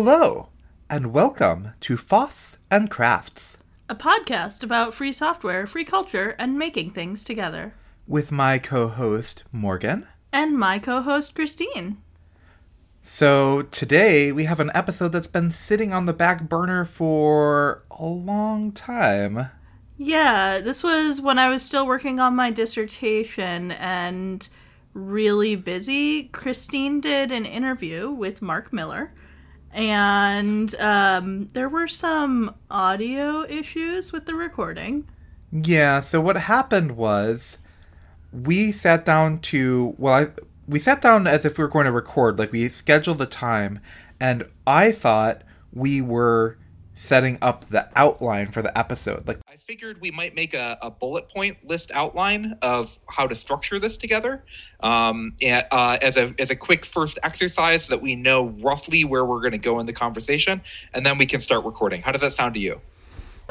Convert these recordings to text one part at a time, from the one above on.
Hello, and welcome to Foss and Crafts a podcast about free software, free culture, and making things together. with my co host, Morgan. And my co host, Christine. So, today we have an episode that's been sitting on the back burner for a long time. Yeah, this was when I was still working on my dissertation and really busy. Christine did an interview with Mark Miller, and um, there were some audio issues with the recording. Yeah, so what happened was we sat down to, well, I, we sat down as if we were going to record, like we scheduled a time, and I thought we were setting up the outline for the episode. Like figured we might make a, a bullet point list outline of how to structure this together um, and, uh, as a as a quick first exercise so that we know roughly where we're going to go in the conversation, and then we can start recording. How does that sound to you?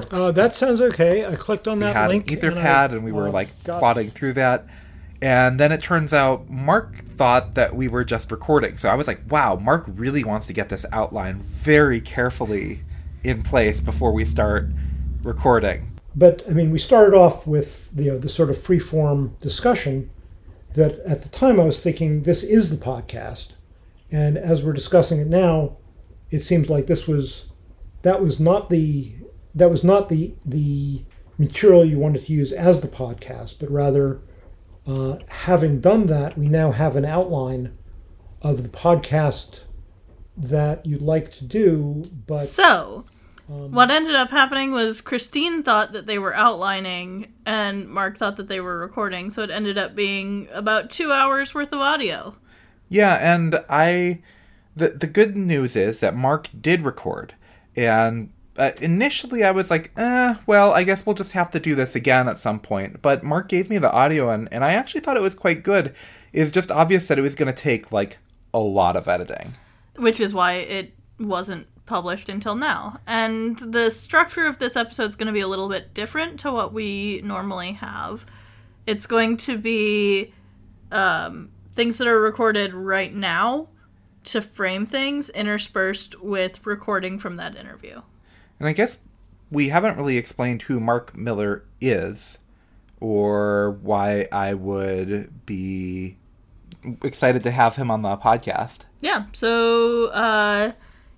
Uh, that sounds okay. I clicked on we that had link. an Etherpad, and, I, and, we were uh, like got- plotting through that. And then it turns out Mark thought that we were just recording. So I was like, wow, Mark really wants to get this outline very carefully in place before we start recording. But I mean, we started off with you know the sort of free form discussion that at the time I was thinking this is the podcast, and as we're discussing it now, it seems like this was that was not the that was not the the material you wanted to use as the podcast, but rather uh, having done that, we now have an outline of the podcast that you'd like to do, but So, what ended up happening was Christine thought that they were outlining, and Mark thought that they were recording, so it ended up being about two hours worth of audio. Yeah, and I the the good news is that Mark did record, and uh, initially I was like, eh, well, I guess we'll just have to do this again at some point. But Mark gave me the audio, and and I actually thought it was quite good. It's just obvious that it was going to take like a lot of editing. which is why it wasn't published until now. And the structure of this episode is going to be a little bit different to what we normally have. It's going to be um, things that are recorded right now to frame things, interspersed with recording from that interview. And I guess we haven't really explained who Mark Miller is, or why I would be excited to have him on the podcast. Yeah, so uh,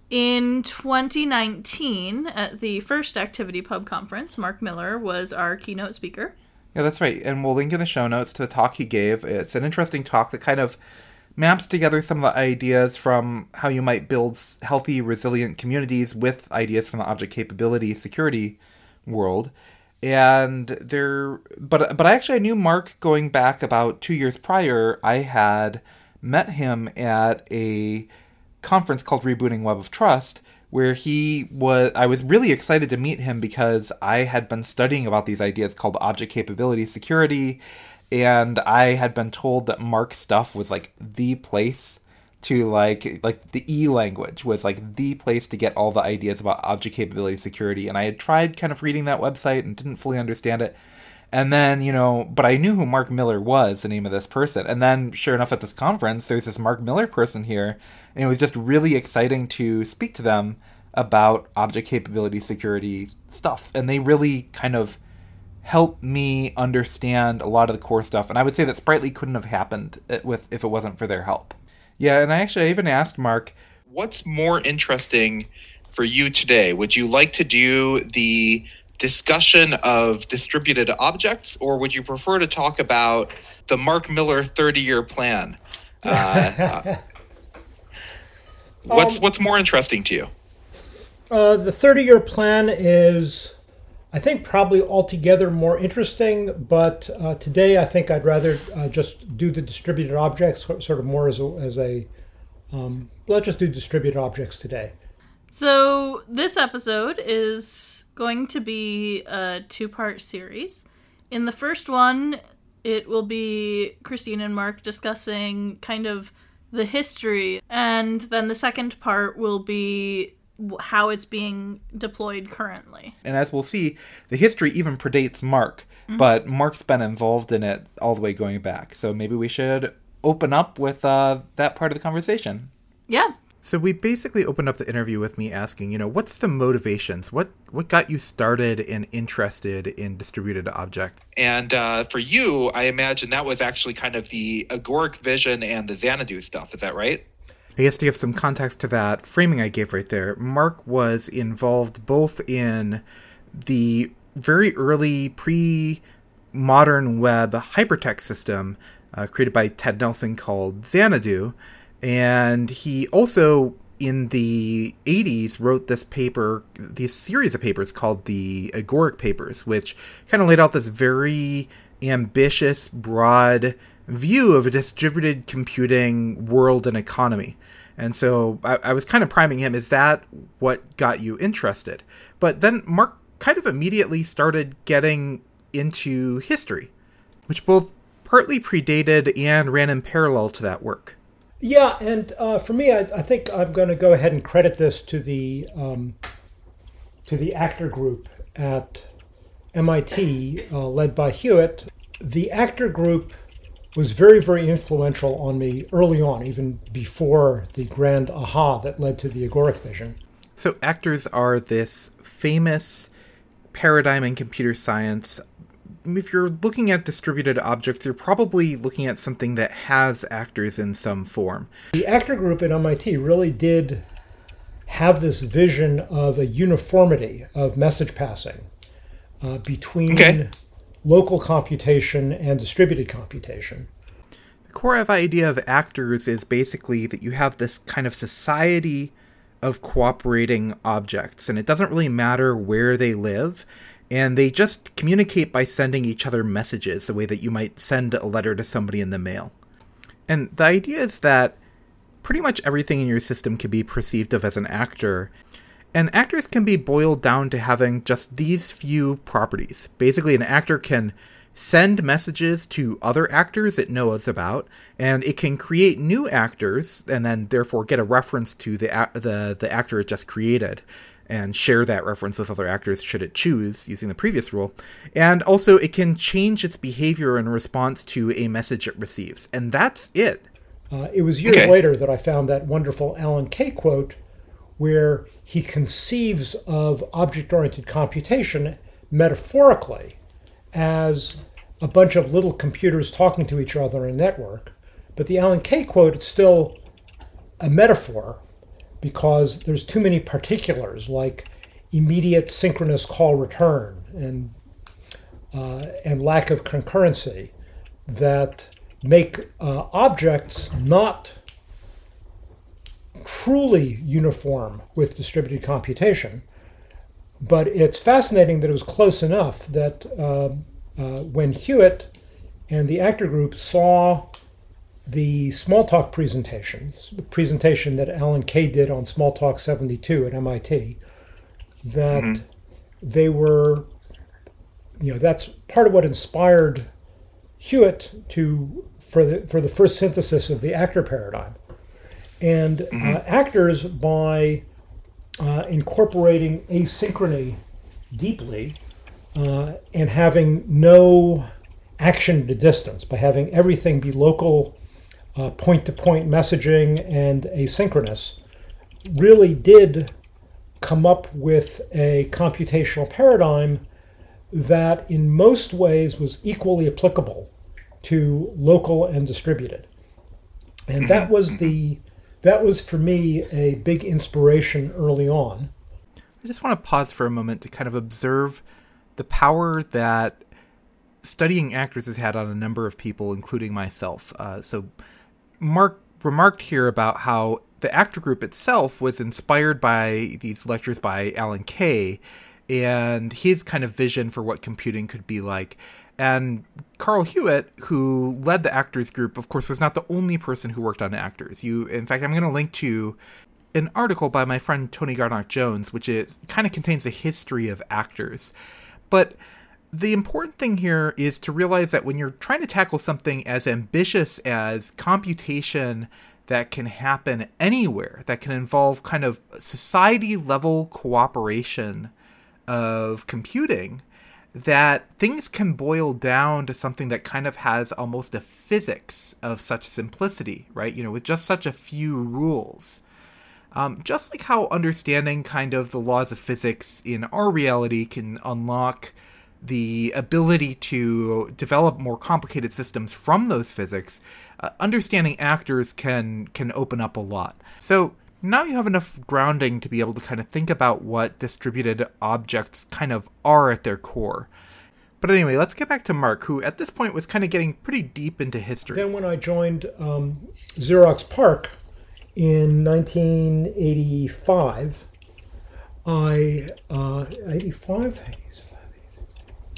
in 2019, at the first ActivityPub conference, Mark Miller was our keynote speaker. Yeah, that's right. And we'll link in the show notes to the talk he gave. It's an interesting talk that kind of maps together some of the ideas from how you might build healthy, resilient communities with ideas from the object capability security world. And there, but but I actually knew Mark going back about two years prior. I had met him at a conference called Rebooting Web of Trust, where he was. I was really excited to meet him because I had been studying about these ideas called object capability security, and I had been told that Mark stuff was like the place to like like the E language was like the place to get all the ideas about object capability security and I had tried kind of reading that website and didn't fully understand it. And then, you know, but I knew who Mark Miller was, the name of this person. And then sure enough at this conference there's this Mark Miller person here and it was just really exciting to speak to them about object capability security stuff. And they really kind of helped me understand a lot of the core stuff. And I would say that Spritely couldn't have happened uh, with if it wasn't for their help. Yeah, and I actually I even asked Mark. What's more interesting for you today? Would you like to do the discussion of distributed objects, or would you prefer to talk about the Mark Miller 30 year plan? Uh, uh, what's Um, what's more interesting to you? Uh, the 30 year plan is, I think, probably altogether more interesting, but uh, today I think I'd rather uh, just do the distributed objects sort of more as a, as a um, let's just do distributed objects today. So, this episode is going to be a two part series. In the first one, it will be Christine and Mark discussing kind of the history, and then the second part will be how it's being deployed currently. And as we'll see, the history even predates Mark, but Mark's been involved in it all the way going back. So maybe we should open up with uh, that part of the conversation. Yeah. So we basically opened up the interview with me asking, you know, what's the motivations? What what got you started and interested in distributed object? And uh, for you, I imagine that was actually kind of the agoric vision and the Xanadu stuff. Is that right? I guess to give some context to that framing I gave right there, Mark was involved both in the very early pre modern web hypertext system uh, created by Ted Nelson called Xanadu and he also in the 80s wrote this paper this series of papers called the agoric papers which kind of laid out this very ambitious broad view of a distributed computing world and economy. And so I, I was kind of priming him is that what got you interested? But then mark kind of immediately started getting into history which both partly predated and ran in parallel to that work yeah, and uh, for me, I, I, think I'm going to go ahead and credit this to the um, to the actor group at MIT, uh, led by Hewitt. The actor group was very, very influential on me early on, even before the grand aha that led to the agoric vision. So, actors are this famous paradigm in computer science if you're looking at distributed objects, you're probably looking at something that has actors in some form. The actor group at MIT really did have this vision of a uniformity of message passing uh, between okay. local computation and distributed computation. The core of idea of actors is basically that you have this kind of society of cooperating objects, and it doesn't really matter where they live and they just communicate by sending each other messages the way that you might send a letter to somebody in the mail. And the idea is that pretty much everything in your system can be perceived of as an actor, and actors can be boiled down to having just these few properties. Basically, an actor can send messages to other actors it knows about, and it can create new actors, and then therefore get a reference to the the the actor it just created and share that reference with other actors should it choose using the previous rule. And also, it can change its behavior in response to a message it receives. And that's it. Uh, it was years okay. later that I found that wonderful Alan Kay quote where he conceives of object oriented computation metaphorically as a bunch of little computers talking to each other in a network. But the Alan Kay quote is still a metaphor because there's too many particulars like immediate synchronous call return and uh, and lack of concurrency that make uh, objects not truly uniform with distributed computation. But it's fascinating that it was close enough that uh, uh when Hewitt and the actor group saw the Smalltalk presentation, the presentation that Alan Kay did on Smalltalk 72 at MIT, that mm-hmm. they were, you know, that's part of what inspired Hewitt to for the for the first synthesis of the actor paradigm, and mm-hmm. uh, actors by uh, incorporating asynchrony deeply uh, and having no action to distance by having everything be local point to point messaging and asynchronous, really did come up with a computational paradigm that, in most ways, was equally applicable to local and distributed. And that mm-hmm. was the that was for me a big inspiration early on. I just want to pause for a moment to kind of observe the power that studying actors has had on a number of people, including myself. Uh, so, Mark remarked here about how the actor group itself was inspired by these lectures by Alan Kay and his kind of vision for what computing could be like. And Carl Hewitt, who led the actors group, of course, was not the only person who worked on actors. You, in fact, I'm going to link to an article by my friend Tony Garnock Jones, which is kind of contains a history of actors. But the important thing here is to realize that when you're trying to tackle something as ambitious as computation that can happen anywhere, that can involve kind of society level cooperation of computing, that things can boil down to something that kind of has almost a physics of such simplicity, right? You know, with just such a few rules. Um, just like how understanding kind of the laws of physics in our reality can unlock the ability to develop more complicated systems from those physics, uh, understanding actors can can open up a lot. So now you have enough grounding to be able to kind of think about what distributed objects kind of are at their core. But anyway, let's get back to Mark, who at this point was kind of getting pretty deep into history. Then, when I joined um, Xerox PARC in 1985, I uh, 85.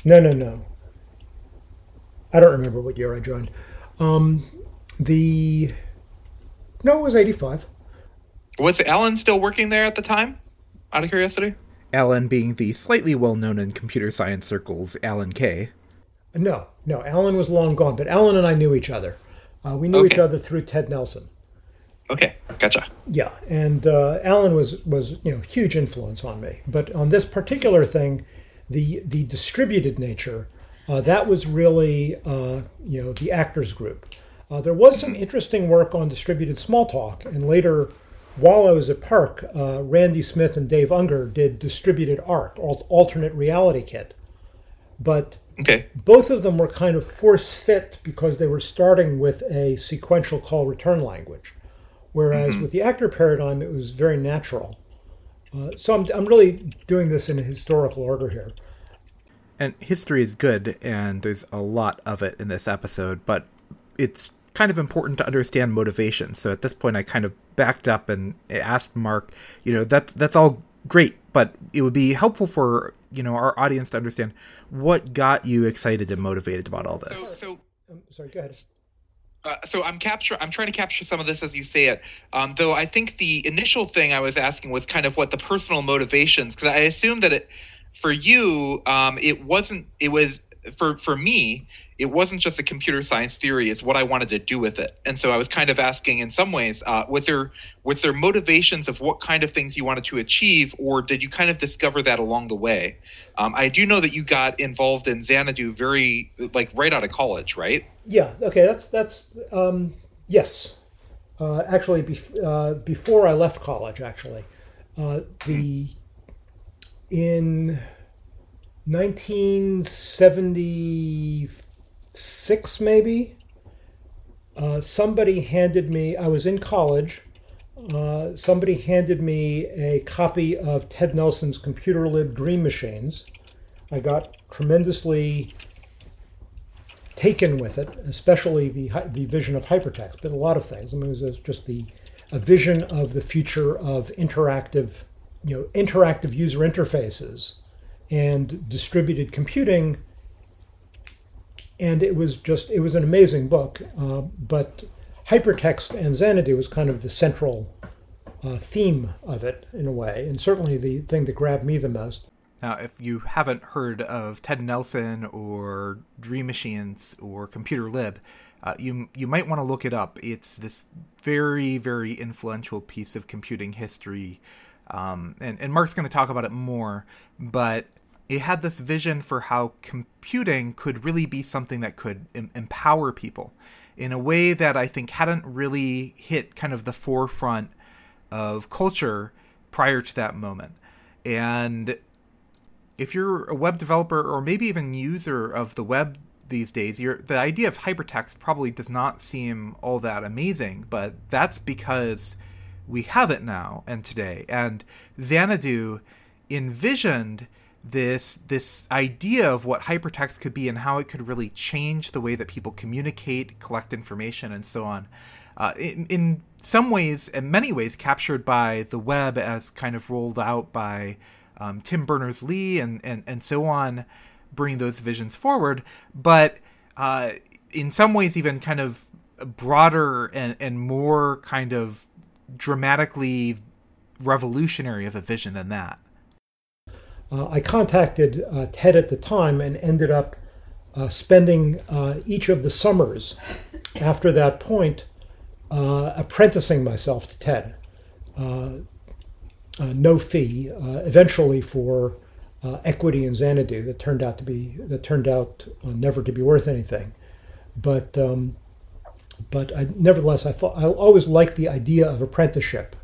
No, no, no. I don't remember what year I joined. Um, the no, it was 85. Was Alan still working there at the time? Out of curiosity. Alan being the slightly well known in computer science circles, Alan Kay. No, no, Alan was long gone, but Alan and I knew each other. Uh, we knew Okay. each other through Ted Nelson. Okay, gotcha. Yeah, and uh, Alan was was you know huge influence on me. But on this particular thing, the the distributed nature, uh, that was really uh, you know the actors group. Uh, there was some interesting work on distributed Smalltalk, and later, while I was at PARC, uh, Randy Smith and Dave Ungar did distributed ARK, al- alternate reality kit. But Okay, both of them were kind of force fit because they were starting with a sequential call return language, whereas with the actor paradigm it was very natural. Uh, so I'm, I'm really doing this in a historical order here. And history is good, and there's a lot of it in this episode, but it's kind of important to understand motivation. So at this point, I kind of backed up and asked Mark, you know, that's that's all great, but it would be helpful for you know our audience to understand what got you excited and motivated about all so this. so Um, sorry, go ahead. Uh, so I'm capture. I'm trying to capture some of this as you say it. Um, though I think the initial thing I was asking was kind of what the personal motivations, because I assume that it, for you, um, it wasn't. It was for for me. It wasn't just a computer science theory. It's what I wanted to do with it. And so I was kind of asking, in some ways, uh, was there was there motivations of what kind of things you wanted to achieve, or did you kind of discover that along the way? Um, I do know that you got involved in Xanadu very like right out of college, right? Yeah. Okay. That's that's um, yes. Uh, actually, bef- uh, before I left college, actually, uh, the in 1976, maybe, uh, somebody handed me. I was in college. Uh, somebody handed me a copy of Ted Nelson's Computer Lib Dream Machines. I got tremendously taken with it, especially the the vision of hypertext, but a lot of things. I mean, it was just the a vision of the future of interactive, you know, interactive user interfaces and distributed computing. And it was just it was an amazing book, uh, but hypertext and Xanadu was kind of the central uh, theme of it in a way, and certainly the thing that grabbed me the most. Now, if you haven't heard of Ted Nelson or Dream Machines or Computer Lib, uh, you you might want to look it up. It's this very very influential piece of computing history, um, and and Mark's going to talk about it more. But it had this vision for how computing could really be something that could em- empower people in a way that I think hadn't really hit kind of the forefront of culture prior to that moment, and if you're a web developer or maybe even user of the web these days, the idea of hypertext probably does not seem all that amazing, but that's because we have it now and today. And Xanadu envisioned this this idea of what hypertext could be and how it could really change the way that people communicate, collect information, and so on. Uh, in, in some ways, in many ways, captured by the web as kind of rolled out by um, Tim Berners Lee and, and, and so on, bringing those visions forward. But uh, in some ways, even kind of broader and, and more kind of dramatically revolutionary of a vision than that. Uh, I contacted uh, Ted at the time and ended up uh, spending uh, each of the summers after that point uh, apprenticing myself to Ted. Uh, no fee, uh, eventually for uh, equity in Xanadu that turned out to be that turned out never to be worth anything. But um, but I, nevertheless, I thought I always liked the idea of apprenticeship,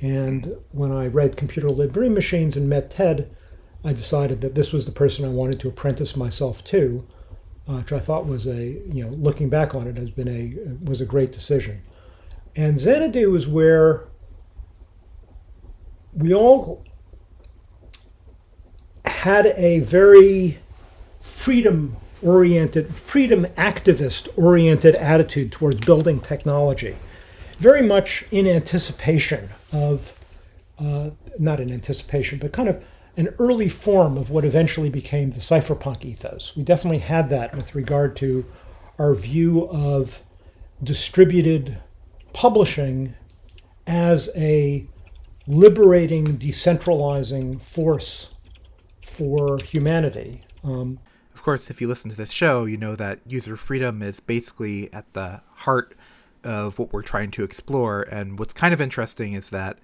And when I read Computer Lib Dream Machines and met Ted, I decided that this was the person I wanted to apprentice myself to, uh, which I thought was a, you know, looking back on it, has been a was a great decision. And Xanadu is where we all had a very freedom oriented, freedom activist oriented attitude towards building technology, very much in anticipation of, uh, not in anticipation, but kind of an early form of what eventually became the cypherpunk ethos. We definitely had that with regard to our view of distributed publishing as a liberating, decentralizing force for humanity. Um, of course, if you listen to this show, you know that user freedom is basically at the heart of what we're trying to explore. And what's kind of interesting is that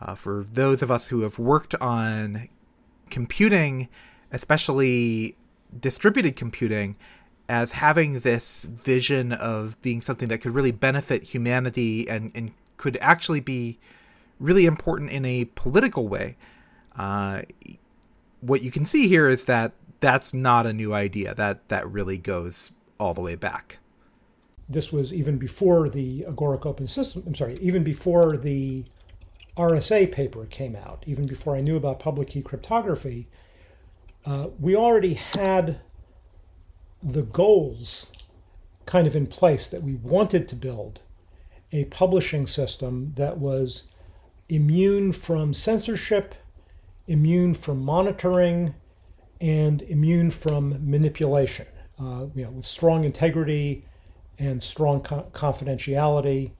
uh, for those of us who have worked on computing, especially distributed computing, as having this vision of being something that could really benefit humanity and, and could actually be really important in a political way. Uh, what you can see here is that that's not a new idea. That that really goes all the way back. This was even before the Agoric Open System. I'm sorry, even before the RSA paper came out, even before I knew about public key cryptography. Uh, we already had the goals kind of in place that we wanted to build a publishing system that was immune from censorship, immune from monitoring, and immune from manipulation. Uh, you know, with strong integrity and strong co- confidentiality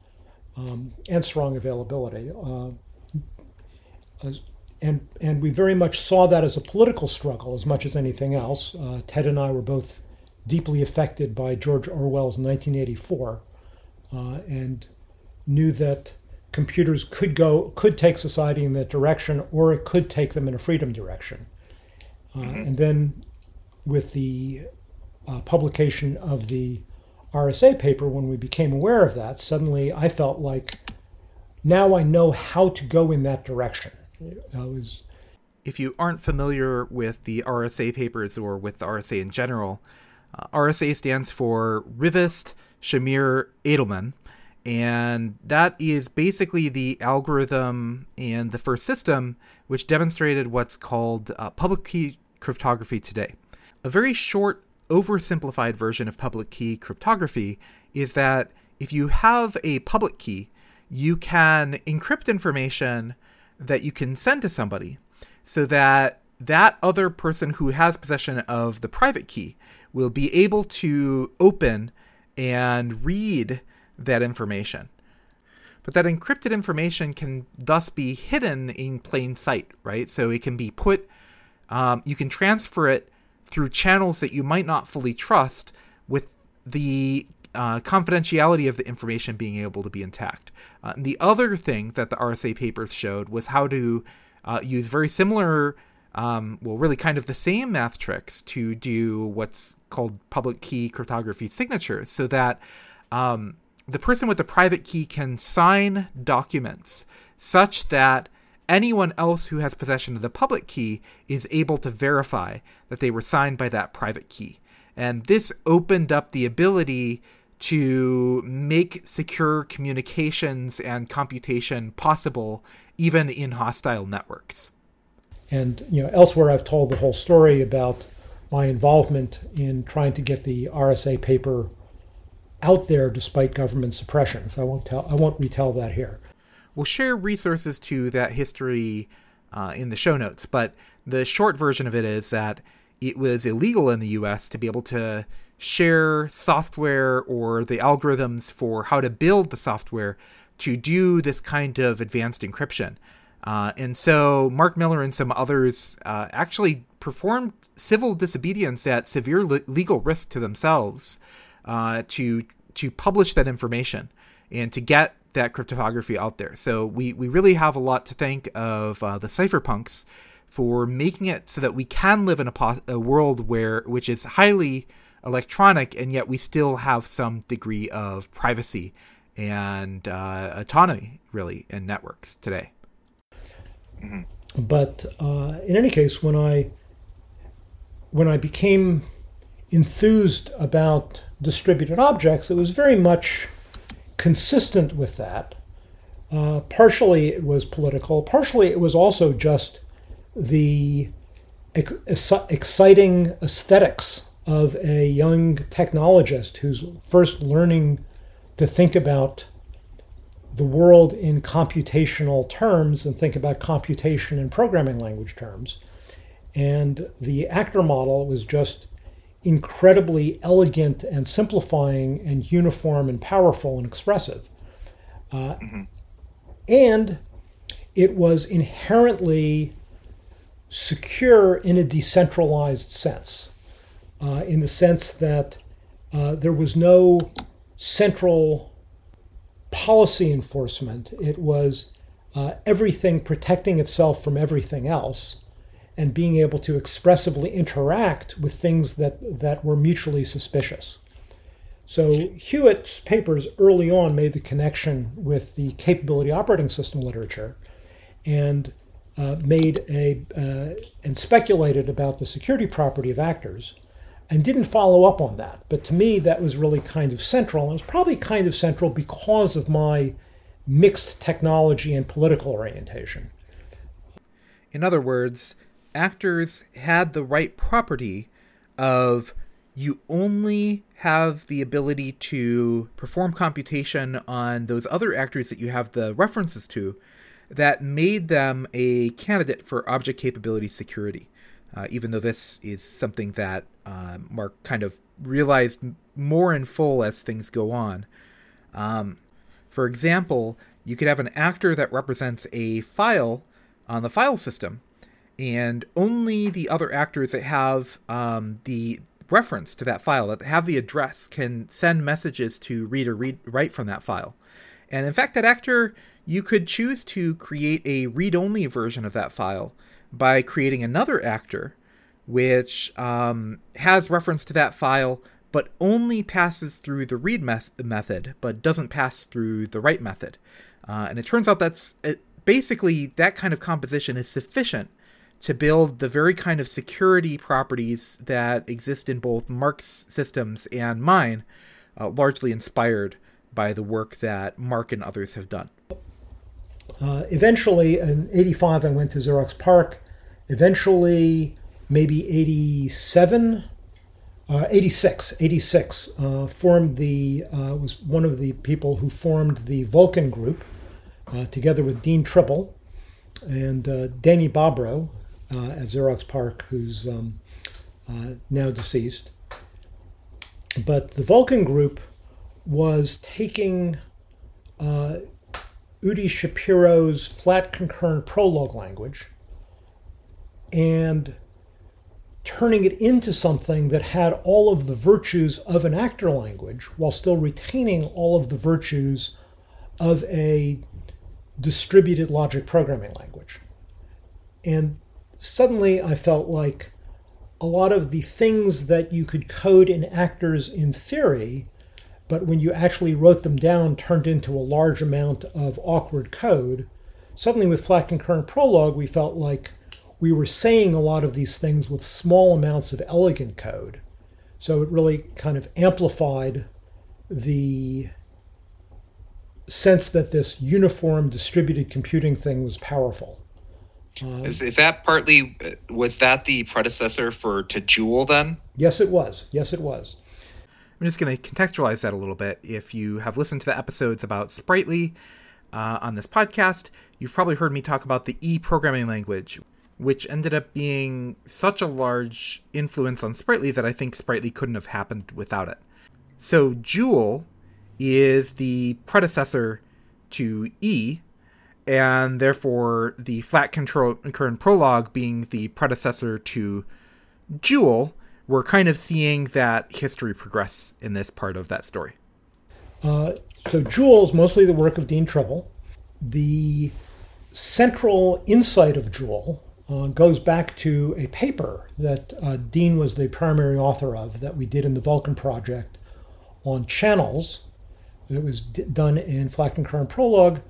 um, and strong availability. Uh, and and we very much saw that as a political struggle as much as anything else. Uh, Ted and I were both deeply affected by George Orwell's 1984, uh, and knew that computers could go could take society in that direction, or it could take them in a freedom direction. Uh, mm-hmm. And then with the uh, publication of the RSA paper, when we became aware of that, suddenly I felt like now I know how to go in that direction. I was. If you aren't familiar with the RSA papers or with the RSA in general, uh, RSA stands for Rivest Shamir Adleman, and that is basically the algorithm and the first system which demonstrated what's called uh, public key cryptography today. A very short, oversimplified version of public key cryptography is that if you have a public key, you can encrypt information that you can send to somebody so that that other person who has possession of the private key will be able to open and read that information. But that encrypted information can thus be hidden in plain sight, right? So it can be put, um, you can transfer it through channels that you might not fully trust with the uh, confidentiality of the information being able to be intact. Uh, the other thing that the RSA papers showed was how to uh, use very similar, um, well, really kind of the same math tricks to do what's called public key cryptography signatures, so that um, the person with the private key can sign documents such that anyone else who has possession of the public key is able to verify that they were signed by that private key. And this opened up the ability to make secure communications and computation possible even in hostile networks. And you know, elsewhere I've told the whole story about my involvement in trying to get the RSA paper out there despite government suppression. So I won't tell I won't retell that here. We'll share resources to that history uh, in the show notes, but the short version of it is that it was illegal in the U.S. to be able to share software or the algorithms for how to build the software to do this kind of advanced encryption. Uh, and so Mark Miller and some others uh, actually performed civil disobedience at severe le- legal risk to themselves uh, to to publish that information and to get that cryptography out there. So we we really have a lot to thank of uh, the cypherpunks for making it so that we can live in a, po- a world where which is highly electronic, and yet we still have some degree of privacy and uh, autonomy, really, in networks today. Mm-hmm. But uh, in any case, when I when I became enthused about distributed objects, it was very much consistent with that. Uh, partially it was political, partially it was also just the ex- exciting aesthetics of a young technologist who's first learning to think about the world in computational terms and think about computation in programming language terms. And the actor model was just incredibly elegant and simplifying and uniform and powerful and expressive. Uh, mm-hmm. And it was inherently secure in a decentralized sense, uh, in the sense that uh, there was no central policy enforcement. It was uh, everything protecting itself from everything else and being able to expressively interact with things that, that were mutually suspicious. So Hewitt's papers early on made the connection with the capability operating system literature and uh, made a uh, and speculated about the security property of actors and didn't follow up on that. But to me, that was really kind of central. It was probably kind of central because of my mixed technology and political orientation. In other words, actors had the right property of you only have the ability to perform computation on those other actors that you have the references to that made them a candidate for object capability security. Uh, even though this is something that uh, Mark kind of realized more in full as things go on. Um, for example, you could have an actor that represents a file on the file system, and only the other actors that have um, the reference to that file, that have the address, can send messages to read or read write from that file. And in fact, that actor you could choose to create a read only version of that file by creating another actor which um, has reference to that file but only passes through the read method but doesn't pass through the write method. Uh, and it turns out that's it, basically that kind of composition is sufficient to build the very kind of security properties that exist in both Mark's systems and mine, uh, largely inspired by the work that Mark and others have done. Uh, eventually, in 85, I went to Xerox PARC. Eventually, maybe 87, uh, 86, 86, uh, formed the, uh, was one of the people who formed the Vulcan group uh, together with Dean Tribble and Danny Bobrow at Xerox PARC, who's um, uh, now deceased. But the Vulcan group was taking uh, Udi Shapiro's flat concurrent Prolog language and turning it into something that had all of the virtues of an actor language while still retaining all of the virtues of a distributed logic programming language. And suddenly I felt like a lot of the things that you could code in actors in theory but when you actually wrote them down, turned into a large amount of awkward code. Suddenly, with flat concurrent Prolog, we felt like we were saying a lot of these things with small amounts of elegant code. So it really kind of amplified the sense that this uniform distributed computing thing was powerful. Um, is, is that partly was that the predecessor for to Joule then? Yes, it was. Yes, it was. I'm just going to contextualize that a little bit. If you have listened to the episodes about Spritely uh, on this podcast, you've probably heard me talk about the E programming language, which ended up being such a large influence on Spritely that I think Spritely couldn't have happened without it. So Joule is the predecessor to E, and therefore the flat concurrent Prolog being the predecessor to Joule, we're kind of seeing that history progress in this part of that story. Uh, so Joule is mostly the work of Dean Tribble. The central insight of Joule uh, goes back to a paper that uh, Dean was the primary author of that we did in the Vulcan project on channels. It was d- done in Flat Concurrent Prolog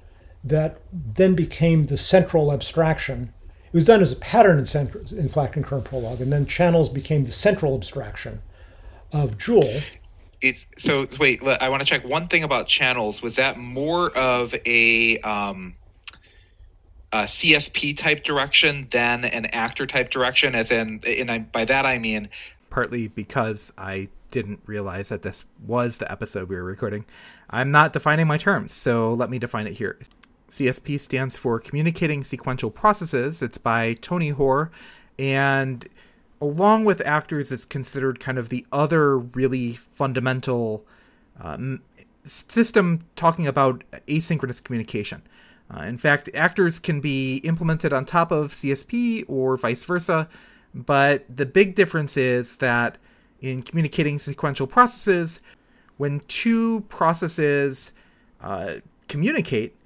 that then became the central abstraction. It was done as a pattern in, central, in Flat Concurrent Prolog, and then channels became the central abstraction of Joule. It's so wait. I want to check one thing about channels. Was that more of a um, CSP type direction than an actor type direction? As in, and I, by that I mean partly because I didn't realize that this was the episode we were recording. I'm not defining my terms, so let me define it here. CSP stands for Communicating Sequential Processes. It's by Tony Hoare, and along with actors, it's considered kind of the other really fundamental um, system talking about asynchronous communication. Uh, in fact, actors can be implemented on top of CSP or vice versa, but the big difference is that in communicating sequential processes, when two processes uh, communicate,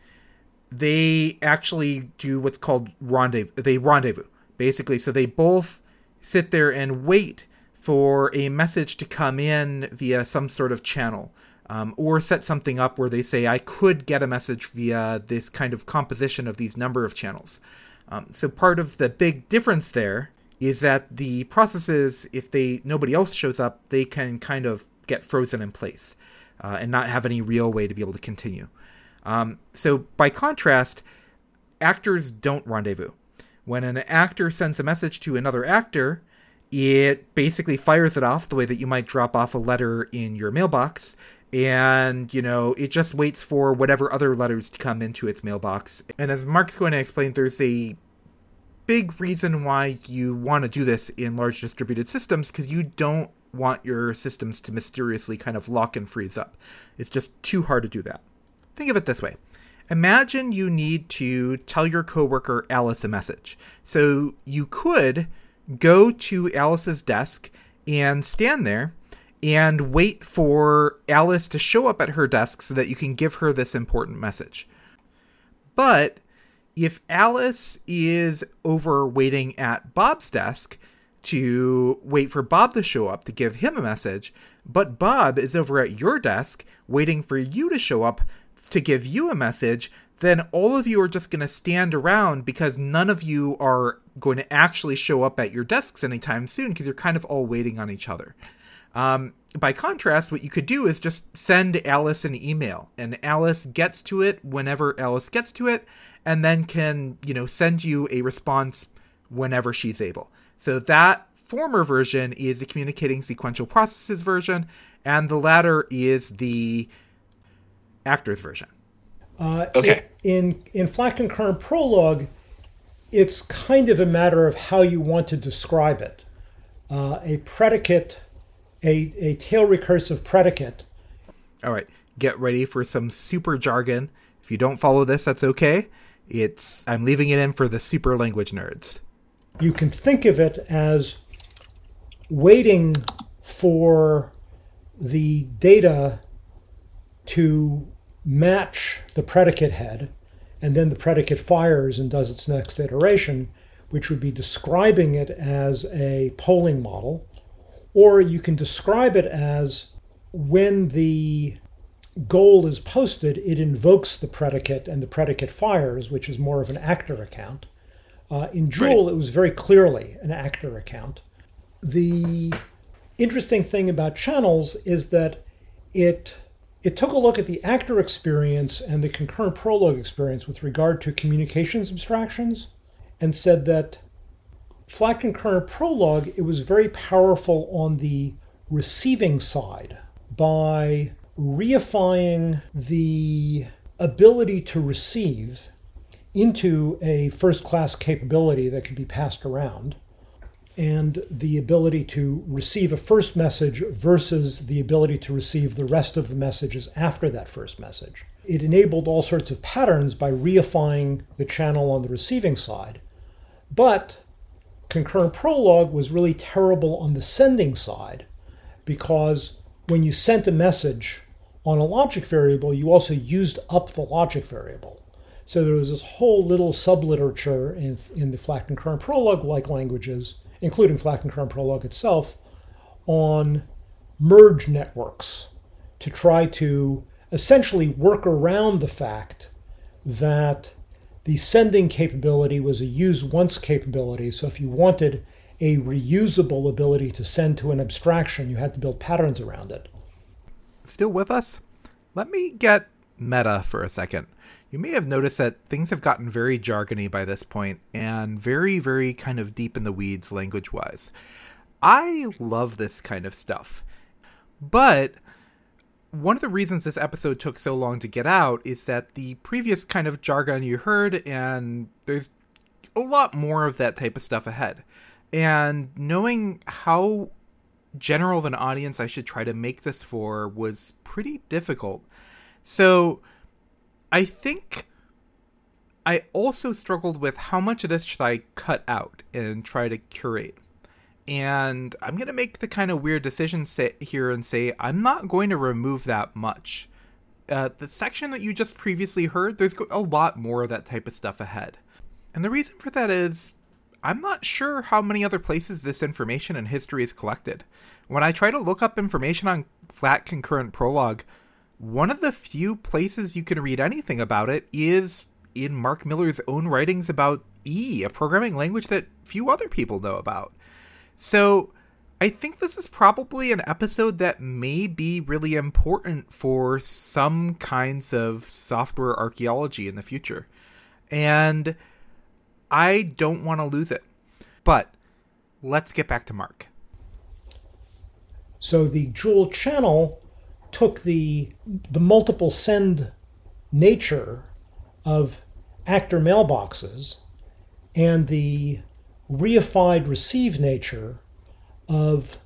they actually do what's called rendezvous. They rendezvous basically, so they both sit there and wait for a message to come in via some sort of channel. Um, or set something up where they say I could get a message via this kind of composition of these number of channels. Um, so part of the big difference there is that the processes, if they nobody else shows up, they can kind of get frozen in place uh, and not have any real way to be able to continue. Um, so by contrast, actors don't rendezvous. When an actor sends a message to another actor, it basically fires it off the way that you might drop off a letter in your mailbox. And you know it just waits for whatever other letters to come into its mailbox. And as mark's going to explain there's a big reason why you want to do this in large distributed systems because you don't want your systems to mysteriously kind of lock and freeze up. It's just too hard to do that think of it this way imagine you need to tell your coworker alice a message so you could go to alice's desk and stand there and wait for Alice to show up at her desk so that you can give her this important message. But if Alice is over waiting at Bob's desk to wait for Bob to show up to give him a message, but Bob is over at your desk waiting for you to show up to give you a message, then all of you are just going to stand around because none of you are going to actually show up at your desks anytime soon because you're kind of all waiting on each other. Um, by contrast, what you could do is just send Alice an email, and Alice gets to it whenever Alice gets to it, and then can, you know, send you a response whenever she's able. So that former version is the communicating sequential processes version, and the latter is the actors version. Uh, okay. In in flat concurrent prolog, it's kind of a matter of how you want to describe it. Uh, a predicate a, a tail recursive predicate. All right, get ready for some super jargon. If you don't follow this, that's okay. It's I'm leaving it in for the super language nerds. You can think of it as waiting for the data to match the predicate head, and then the predicate fires and does its next iteration, which would be describing it as a polling model or you can describe it as when the goal is posted, it invokes the predicate and the predicate fires, which is more of an actor account. Uh, in Joule, right. it was very clearly an actor account. The interesting thing about channels is that it it took a look at the actor experience and the concurrent prolog experience with regard to communications abstractions and said that Flat Concurrent Prolog, it was very powerful on the receiving side by reifying the ability to receive into a first class capability that could be passed around and the ability to receive a first message versus the ability to receive the rest of the messages after that first message. It enabled all sorts of patterns by reifying the channel on the receiving side. But concurrent prolog was really terrible on the sending side because when you sent a message on a logic variable, you also used up the logic variable. So there was this whole little subliterature in, in the flat concurrent prolog like languages, including flat concurrent prolog itself, on merge networks to try to essentially work around the fact that the sending capability was a use once capability. So if you wanted a reusable ability to send to an abstraction, you had to build patterns around it. Still with us? Let me get meta for a second. You may have noticed that things have gotten very jargony by this point and very, very kind of deep in the weeds language wise. I love this kind of stuff. But one of the reasons this episode took so long to get out is that the previous kind of jargon you heard, and there's a lot more of that type of stuff ahead. And knowing how general of an audience I should try to make this for was pretty difficult. So I think I also struggled with how much of this should I cut out and try to curate. And I'm going to make the kind of weird decision sit here and say I'm not going to remove that much. Uh, the section that you just previously heard, there's a lot more of that type of stuff ahead. And the reason for that is I'm not sure how many other places this information and history is collected. When I try to look up information on flat concurrent Prolog, one of the few places you can read anything about it is in Mark Miller's own writings about E, a programming language that few other people know about. So I think this is probably an episode that may be really important for some kinds of software archaeology in the future. And I don't want to lose it. But let's get back to Mark. So the Joule channel took the the multiple send nature of actor mailboxes and the reified receive nature of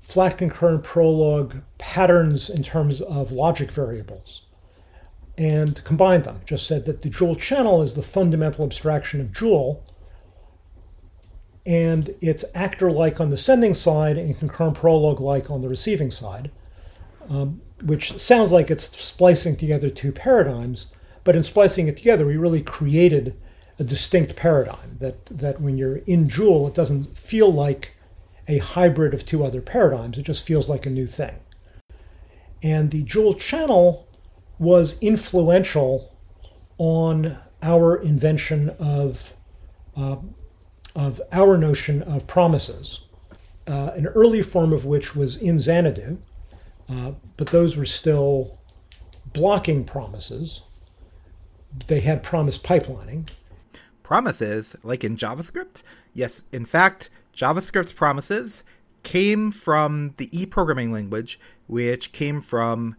flat concurrent Prolog patterns in terms of logic variables and combined them. Just said that the Joule channel is the fundamental abstraction of Joule, and it's actor like on the sending side and concurrent Prolog like on the receiving side, um, which sounds like it's splicing together two paradigms, but in splicing it together, we really created a distinct paradigm that, that when you're in Joule, it doesn't feel like a hybrid of two other paradigms, it just feels like a new thing. And the Joule channel was influential on our invention of, uh, of our notion of promises, uh, an early form of which was in Xanadu, uh, but those were still blocking promises. They had promise pipelining. Promises, like in JavaScript? Yes, in fact, JavaScript's promises came from the E programming language, which came from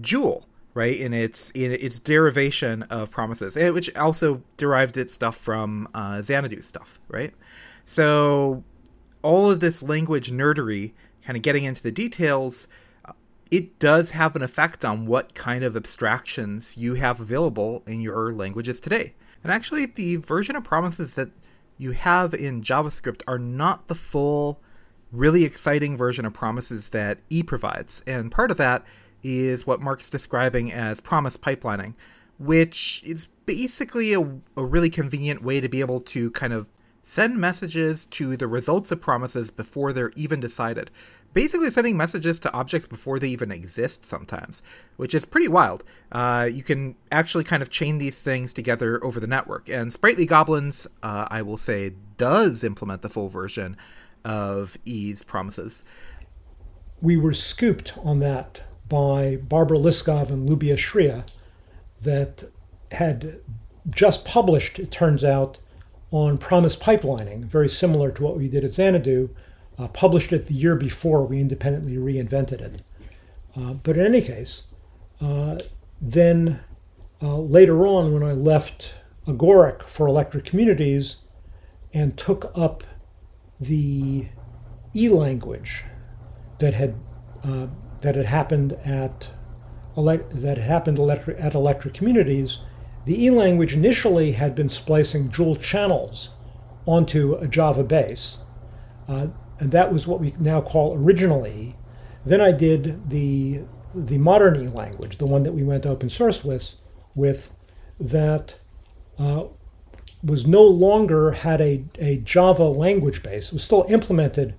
Joule right? In its in its derivation of promises, which also derived its stuff from uh, Xanadu stuff, right? So all of this language nerdery, kind of getting into the details, it does have an effect on what kind of abstractions you have available in your languages today. And actually, the version of promises that you have in JavaScript are not the full, really exciting version of promises that E provides. And part of that is what Mark's describing as promise pipelining, which is basically a, a really convenient way to be able to kind of send messages to the results of promises before they're even decided. Basically, sending messages to objects before they even exist sometimes, which is pretty wild. Uh, you can actually kind of chain these things together over the network. And Spritely Goblins, uh, I will say, does implement the full version of E's promises. We were scooped on that by Barbara Liskov and Liuba Shrira that had just published, it turns out, on promise pipelining, very similar to what we did at Xanadu, uh, published it the year before we independently reinvented it. Uh, but in any case, uh, then uh, later on, when I left Agoric for Electric Communities and took up the e language that had uh, that had happened at that had happened at electric communities, the E language initially had been splicing Joule channels onto a Java base, uh, and that was what we now call original E. Then I did the the modern E language, the one that we went open source with, with that uh, was no longer had a, a Java language base. It was still implemented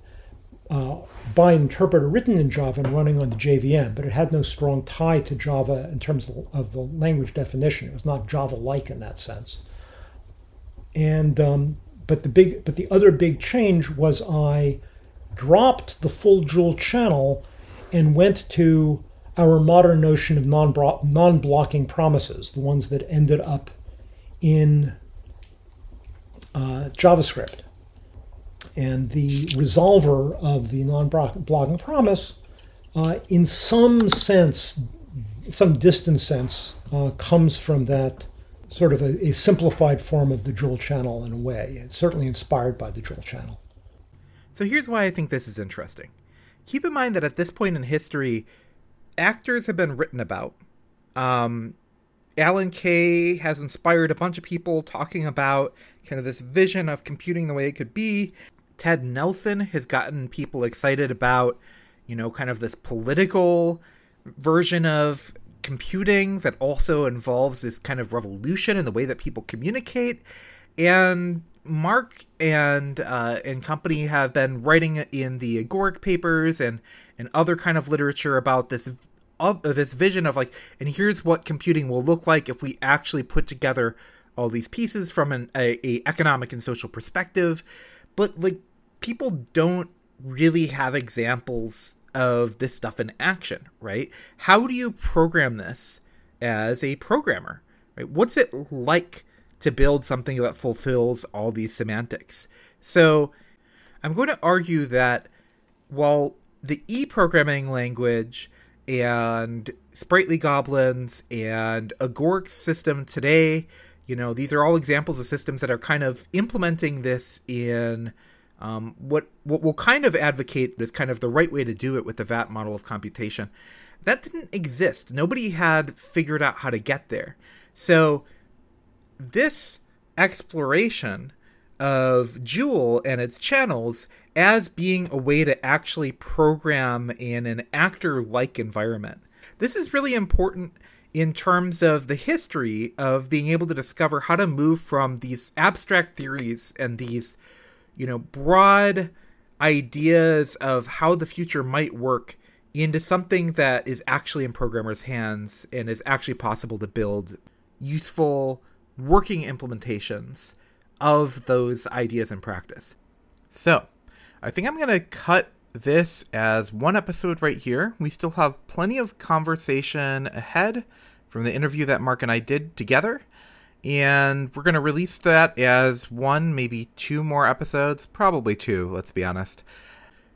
uh, by an interpreter written in Java and running on the JVM, but it had no strong tie to Java in terms of, of the language definition. It was not Java-like in that sense. And um, but the big, but the other big change was I dropped the full Joule channel and went to our modern notion of non non-blocking promises, the ones that ended up in uh, JavaScript. And the resolver of the non-blocking promise, uh, in some sense, some distant sense, uh, comes from that sort of a, a, simplified form of the Joule channel in a way. It's certainly inspired by the Joule channel. So here's why I think this is interesting. Keep in mind that at this point in history, actors have been written about. Um, Alan Kay has inspired a bunch of people talking about kind of this vision of computing the way it could be. Ted Nelson has gotten people excited about, you know, kind of this political version of computing that also involves this kind of revolution in the way that people communicate. And Mark and uh, and company have been writing in the Agoric papers and and other kind of literature about this of this vision of like, and here's what computing will look like if we actually put together all these pieces from an a, a economic and social perspective. But like, people don't really have examples of this stuff in action, right? How do you program this as a programmer? Right? What's it like to build something that fulfills all these semantics? So I'm going to argue that while the E programming language and Spritely Goblins and Agoric's system today, you know, these are all examples of systems that are kind of implementing this in um, what what we'll kind of advocate is kind of the right way to do it with the VAT model of computation. That didn't exist. Nobody had figured out how to get there. So this exploration of Joule and its channels as being a way to actually program in an actor like environment. This is really important in terms of the history of being able to discover how to move from these abstract theories and these you know, broad ideas of how the future might work into something that is actually in programmers' hands and is actually possible to build useful working implementations of those ideas in practice. So, I think I'm going to cut this as one episode right here. We still have plenty of conversation ahead from the interview that Mark and I did together and we're going to release that as one, maybe two more episodes, probably two, let's be honest.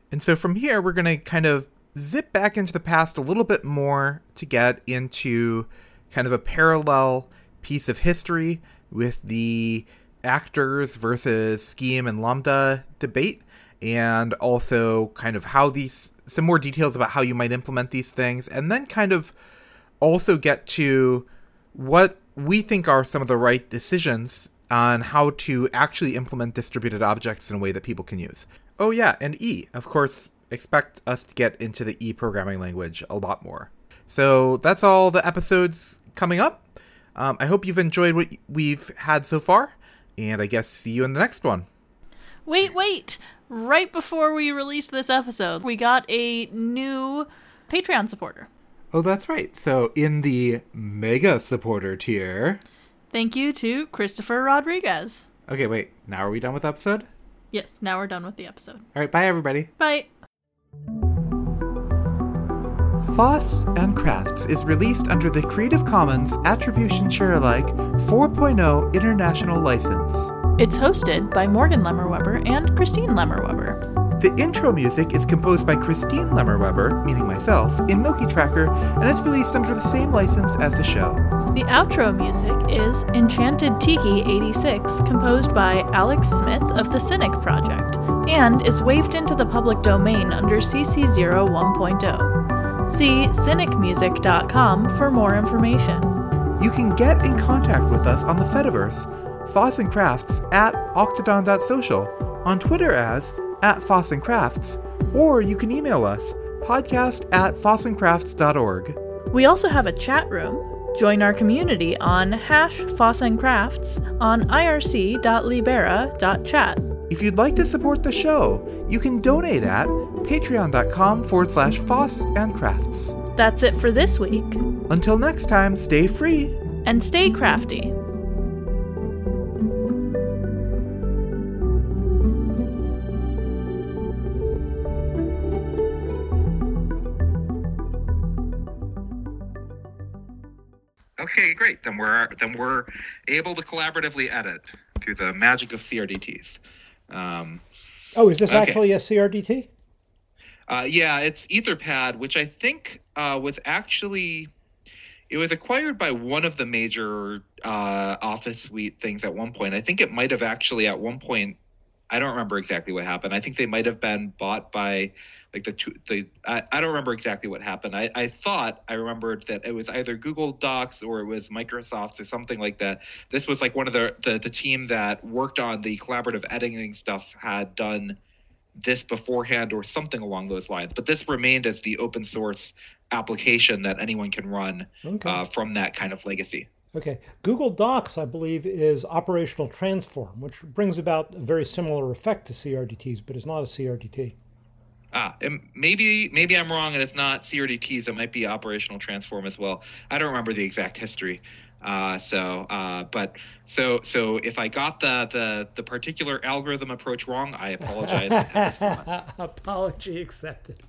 And so from here, we're going to kind of zip back into the past a little bit more to get into kind of a parallel piece of history with the actors versus scheme and lambda debate and also kind of how these some more details about how you might implement these things and then kind of also get to what we think are some of the right decisions on how to actually implement distributed objects in a way that people can use. Oh, yeah, and E. Of course, expect us to get into the E programming language a lot more. So that's all the episodes coming up. Um, I hope you've enjoyed what we've had so far, and I guess see you in the next one. Wait, wait! Right before we released this episode, we got a new Patreon supporter. Oh, that's right. So in the mega supporter tier. Thank you to Christopher Rodriguez. Okay, wait. Now are we done with the episode? Yes, now we're done with the episode. All right, bye everybody. Bye. Foss and Crafts is released under the Creative Commons Attribution Share Alike 4.0 International License. It's hosted by Morgan Lemmer-Webber and Christine Lemmer the intro music is composed by Christine Lemmer-Webber, meaning myself, in Milky Tracker and is released under the same license as the show. The outro music is Enchanted Tiki 86, composed by Alex Smith of the Cynic Project, and is waived into the public domain under CC0 1.0. See cynicmusic.com for more information. You can get in contact with us on the Fediverse, Foss and Crafts at octodon.social, on Twitter as at Foss and Crafts, or you can email us, podcast at fossandcrafts.org. We also have a chat room. Join our community on hash Foss and Crafts on irc.libera.chat. If you'd like to support the show, you can donate at patreon.com forward slash foss and crafts. That's it for this week. Until next time, stay free. And stay crafty. Okay, great. Then we're then we're able to collaboratively edit through the magic of CRDTs. Um, Oh, is this Okay. actually a CRDT? Uh, yeah, it's Etherpad, which I think uh, was actually it was acquired by one of the major uh, Office Suite things at one point. I think it might have actually at one point. I don't remember exactly what happened. I think they might have been bought by like the two. The I, I don't remember exactly what happened. I, I thought I remembered that it was either Google Docs or it was Microsoft or something like that. This was like one of the the, the team that worked on the collaborative editing stuff had done this beforehand or something along those lines. But this remained as the open source application that anyone can run Okay. uh, from that kind of legacy. Okay. Google Docs, I believe, is operational transform, which brings about a very similar effect to CRDTs, but is not a CRDT. Ah, maybe maybe I'm wrong, and it's not CRDTs. It might be operational transform as well. I don't remember the exact history. Uh, so, uh, but so so if I got the the the particular algorithm approach wrong, I apologize. at this moment. Apology accepted.